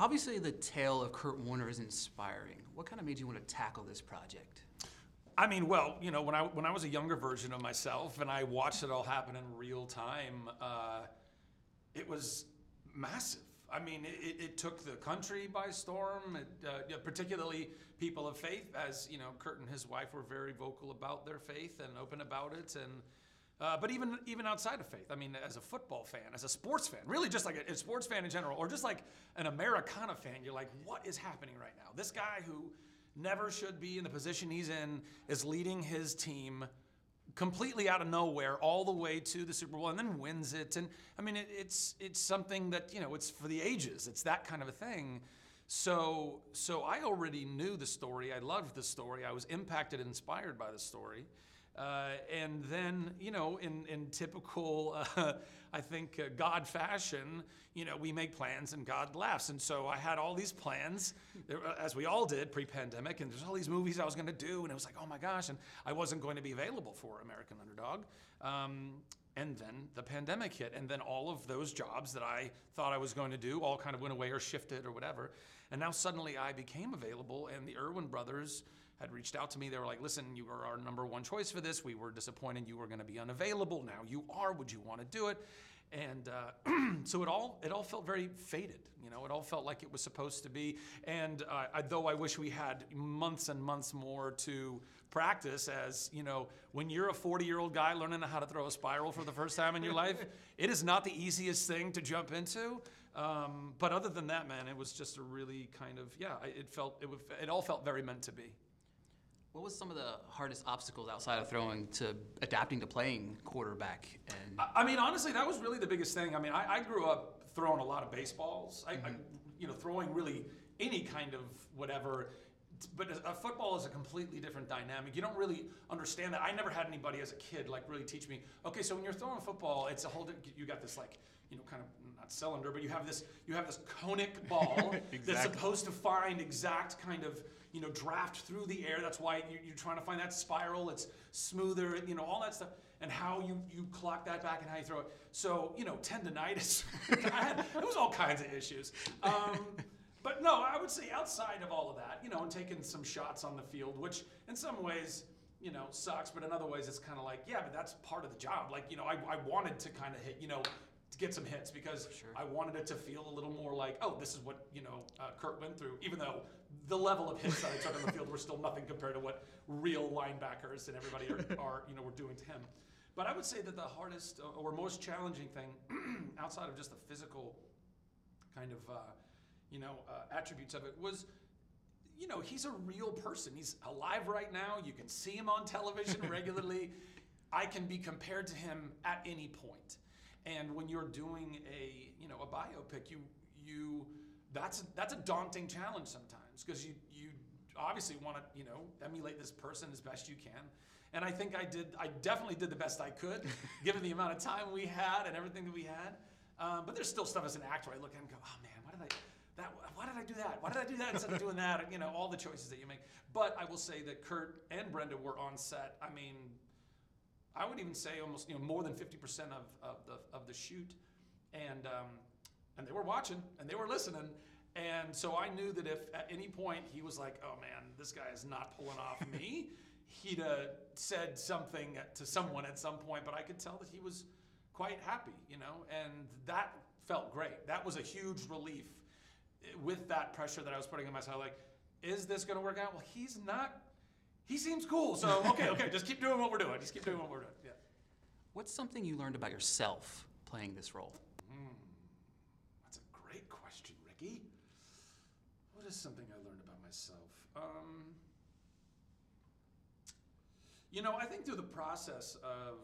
Obviously, the tale of Kurt Warner is inspiring. What kind of made you want to tackle this project? I mean, well, you know, when I when I was a younger version of myself and I watched it all happen in real time, uh, it was massive. I mean, it, it took the country by storm, it, uh, particularly people of faith, as you know, Kurt and his wife were very vocal about their faith and open about it, and uh, but even even outside of faith, I mean, as a football fan, as a sports fan, really just like a, a sports fan in general, or just like an Americana fan, you're like, what is happening right now? This guy who never should be in the position he's in, is leading his team completely out of nowhere all the way to the Super Bowl and then wins it. And I mean, it, it's it's something that you know it's for the ages. It's that kind of a thing. So so I already knew the story. I loved the story. I was impacted, and inspired by the story. Uh, and then, you know, in, in typical, uh, I think, uh, God fashion, you know, we make plans and God laughs. And so I had all these plans, uh, as we all did pre pandemic, and there's all these movies I was going to do. And it was like, oh my gosh. And I wasn't going to be available for American Underdog. Um, and then the pandemic hit. And then all of those jobs that I thought I was going to do all kind of went away or shifted or whatever. And now suddenly I became available, and the Erwin brothers had reached out to me. They were like, listen, you were our number one choice for this. We were disappointed you were going to be unavailable. Now you are. Would you want to do it? And uh, so it all it all felt very faded. You know, it all felt like it was supposed to be. And uh, I, though I wish we had months and months more to practice, as you know, when you're a 40 year old guy learning how to throw a spiral for the first time in your life, it is not the easiest thing to jump into. Um, but other than that, man, it was just a really kind of yeah. It felt it, would, it all felt very meant to be. What was some of the hardest obstacles outside of throwing to adapting to playing quarterback? And I mean, honestly, that was really the biggest thing. I mean, I, I grew up throwing a lot of baseballs. I, mm-hmm. I, you know, throwing really any kind of whatever. But a football is a completely different dynamic. You don't really understand that. I never had anybody as a kid like really teach me. Okay, so when you're throwing a football, it's a whole. You got this like you know, kind of not cylinder, but you have this you have this conic ball exactly. that's supposed to find exact kind of you know, draft through the air. That's why you're trying to find that spiral. It's smoother, you know, all that stuff, and how you you clock that back and how you throw it. So you know, tendonitis. had, it was all kinds of issues. Um, but no, I would say outside of all of that, you know, and taking some shots on the field, which in some ways you know, sucks, but in other ways it's kind of like, yeah, but that's part of the job. Like, you know, I, I wanted to kind of hit, you know, to get some hits because sure. I wanted it to feel a little more like, oh, this is what you know uh, Kurt went through. Even though the level of hits that I took on the field were still nothing compared to what real linebackers and everybody are, are you know were doing to him. But I would say that the hardest uh, or most challenging thing, outside of just the physical kind of uh, you know uh, attributes of it, was you know he's a real person. He's alive right now. You can see him on television regularly. I can be compared to him at any point. And when you're doing a you know a biopic, you you that's that's a daunting challenge sometimes because you you obviously want to you know emulate this person as best you can. And I think I did. I definitely did the best I could, given the amount of time we had and everything that we had. Um, but there's still stuff as an actor I look at and go, oh man, why did I? That, why did I do that? Why did I do that instead of doing that? You know, all the choices that you make. But I will say that Kurt and Brenda were on set. I mean, I would even say almost you know more than 50% of, of the of the shoot, and um, and they were watching and they were listening, and so I knew that if at any point he was like, oh man, this guy is not pulling off me, he'd uh, said something to someone at some point, but I could tell that he was quite happy, you know, and that felt great. That was a huge relief with that pressure that I was putting on myself. Like, is this going to work out? Well, he's not he seems cool. So okay, okay, just keep doing what we're doing. Just keep doing what we're doing. Yeah. What's something you learned about yourself playing this role? Mm, that's a great question, Ricky. What is something I learned about myself? Um, you know, I think through the process of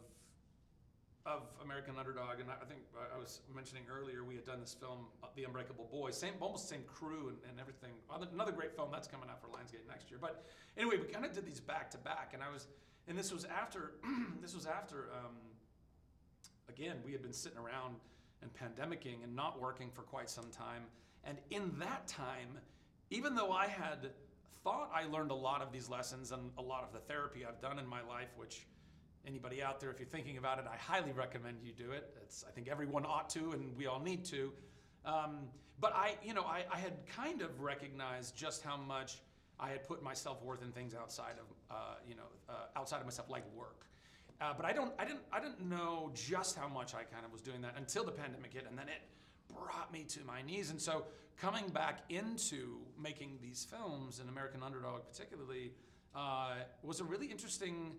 of American Underdog, and I think I was mentioning earlier we had done this film, The Unbreakable Boy, same almost same crew and, and everything. Another great film that's coming out for Lionsgate next year. But anyway, we kind of did these back to back, and I was, and this was after, this was after, um, again, we had been sitting around and pandemicking and not working for quite some time, and in that time, even though I had thought I learned a lot of these lessons and a lot of the therapy I've done in my life, which anybody out there, if you're thinking about it, I highly recommend you do it. It's, I think everyone ought to, and we all need to. Um, but I, you know, I, I had kind of recognized just how much I had put my self worth in things outside of, uh, you know, uh, outside of myself, like work. Uh, but I don't, I didn't, I didn't know just how much I kind of was doing that until the pandemic hit, and then it brought me to my knees. And so coming back into making these films, and American Underdog particularly, uh, was a really interesting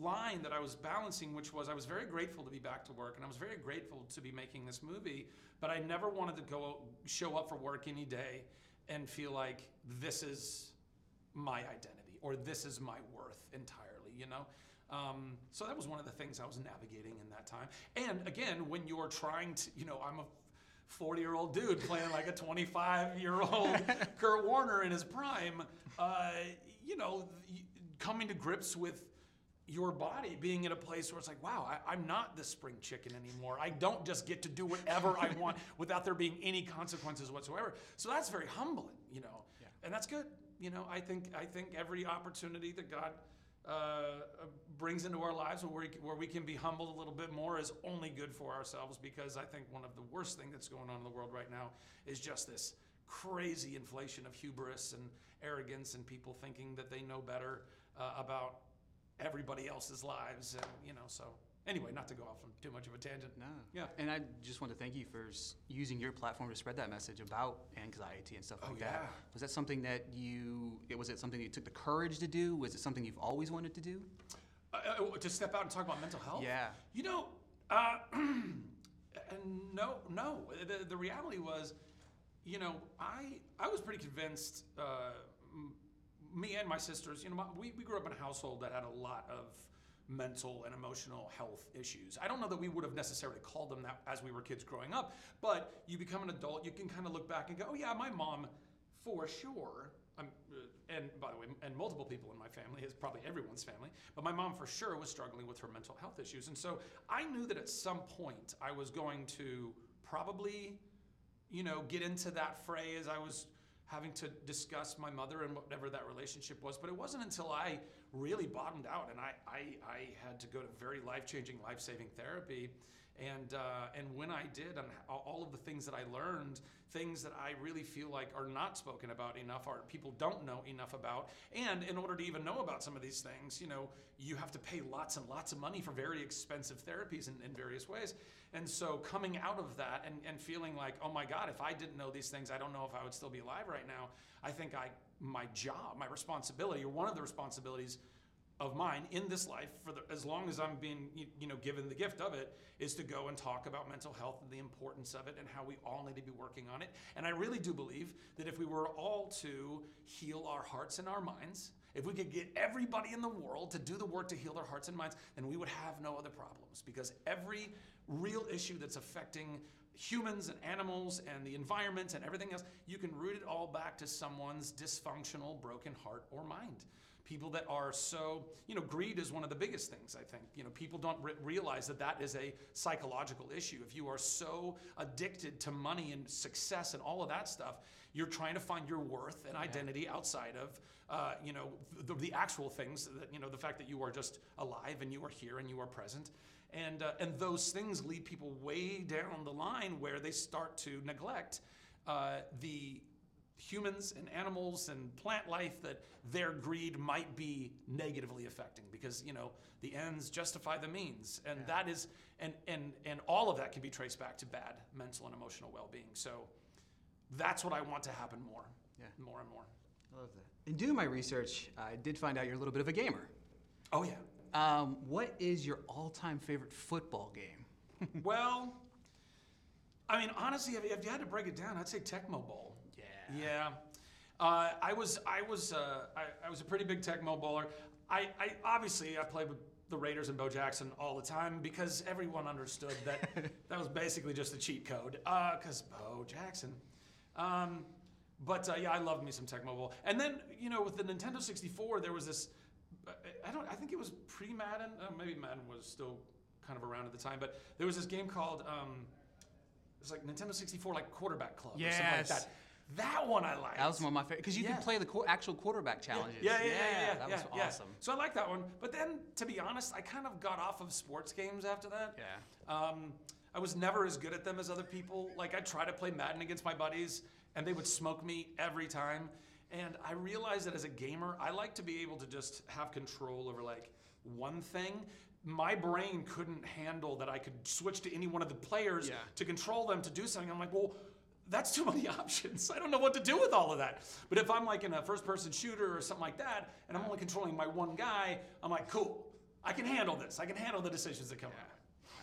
line that I was balancing, which was I was very grateful to be back to work, and I was very grateful to be making this movie. But I never wanted to go show up for work any day and feel like this is my identity or this is my worth entirely. You know. Um, so that was one of the things I was navigating in that time. And again, when you're trying to, you know, I'm a 40 year old dude playing like a 25 year old Kurt Warner in his prime, uh, you know, coming to grips with your body being in a place where it's like, wow, I, I'm not the spring chicken anymore. I don't just get to do whatever I want without there being any consequences whatsoever. So that's very humbling, you know, Yeah. and that's good. You know, I think I think every opportunity that God uh, brings into our lives where we, where we can be humbled a little bit more is only good for ourselves because I think one of the worst things that's going on in the world right now is just this crazy inflation of hubris and arrogance and people thinking that they know better uh, about everybody else's lives and you know so anyway not to go off on too much of a tangent No. Yeah. And I just want to thank you for using your platform to spread that message about anxiety and stuff like Oh, like yeah. that. Was that something that you, it- was it something you took the courage to do? Was it something you've always wanted to do? uh, uh, to step out and talk about mental health Yeah. You know, uh, and no, no. The, the reality was, you know, I I was pretty convinced. Uh, me and my sisters, you know, my, we we grew up in a household that had a lot of mental and emotional health issues. I don't know that we would have necessarily called them that as we were kids growing up, but you become an adult, you can kind of look back and go, oh yeah, my mom, for sure. I'm, uh, and by the way, and multiple people in my family, is probably everyone's family, but my mom for sure was struggling with her mental health issues. And so I knew that at some point I was going to probably, you know, get into that as I was having to discuss my mother and whatever that relationship was. But it wasn't until I really bottomed out and I, I, I had to go to very life changing, life saving therapy. And, uh, and when I did, and all of the things that I learned, things that I really feel like are not spoken about enough, or people don't know enough about. And in order to even know about some of these things, you know, you have to pay lots and lots of money for very expensive therapies in, in various ways. And so coming out of that and, and feeling like, oh my God, if I didn't know these things, I don't know if I would still be alive right now. I think I my job, my responsibility, or one of the responsibilities of mine in this life for the, as long as I'm being you, know given the gift of it is to go and talk about mental health and the importance of it and how we all need to be working on it. And I really do believe that if we were all to heal our hearts and our minds, if we could get everybody in the world to do the work to heal their hearts and minds, then we would have no other problems because every real issue that's affecting humans and animals and the environment and everything else, you can root it all back to someone's dysfunctional, broken heart or mind people that are so you know greed is one of the biggest things i think. You know people don't re- realize that that is a psychological issue. If you are so addicted to money and success and all of that stuff you're trying to find your worth and identity outside of uh, you know the, the actual things that you know the fact that you are just alive and you are here and you are present. And uh, and those things lead people way down the line where they start to neglect uh, the humans and animals and plant life that their greed might be negatively affecting because you know the ends justify the means and Yeah. that is and and and all of that can be traced back to bad mental and emotional well-being so that's what i want to happen more Yeah. more and more I love that. In doing my research, I did find out you're a little bit of a gamer. oh yeah Um, what is your all-time favorite football game? well i mean honestly if if you had to break it down i'd say tecmo bowl Yeah. Uh, I was I was uh, I, I was a pretty big Tecmo bowler. I, I obviously I played with the Raiders and Bo Jackson all the time because everyone understood that that was basically just a cheat code. Because Bo Jackson. Um, but uh, yeah, I loved me some Tecmo Bowl. And then you know with the Nintendo 64, there was this. I don't. I think it was pre Madden. Uh, maybe Madden was still kind of around at the time, but there was this game called. Um, it was like Nintendo 64, like quarterback club or something like that. That one I liked. That was one of my favorite because you Yeah. could play the qu- actual quarterback challenges. Yeah, yeah, yeah, yeah. yeah, that was awesome. So I like that one. But then, to be honest, I kind of got off of sports games after that. Yeah. Um, I was never as good at them as other people. Like I'd try to play Madden against my buddies, and they would smoke me every time. And I realized that as a gamer, I like to be able to just have control over like one thing. My brain couldn't handle that I could switch to any one of the players Yeah. to control them to do something. I'm like, well, that's too many options. I don't know what to do with all of that. But if I'm like in a first person shooter or something like that, and I'm only controlling my one guy, I'm like, cool, I can handle this. I can handle the decisions that come up.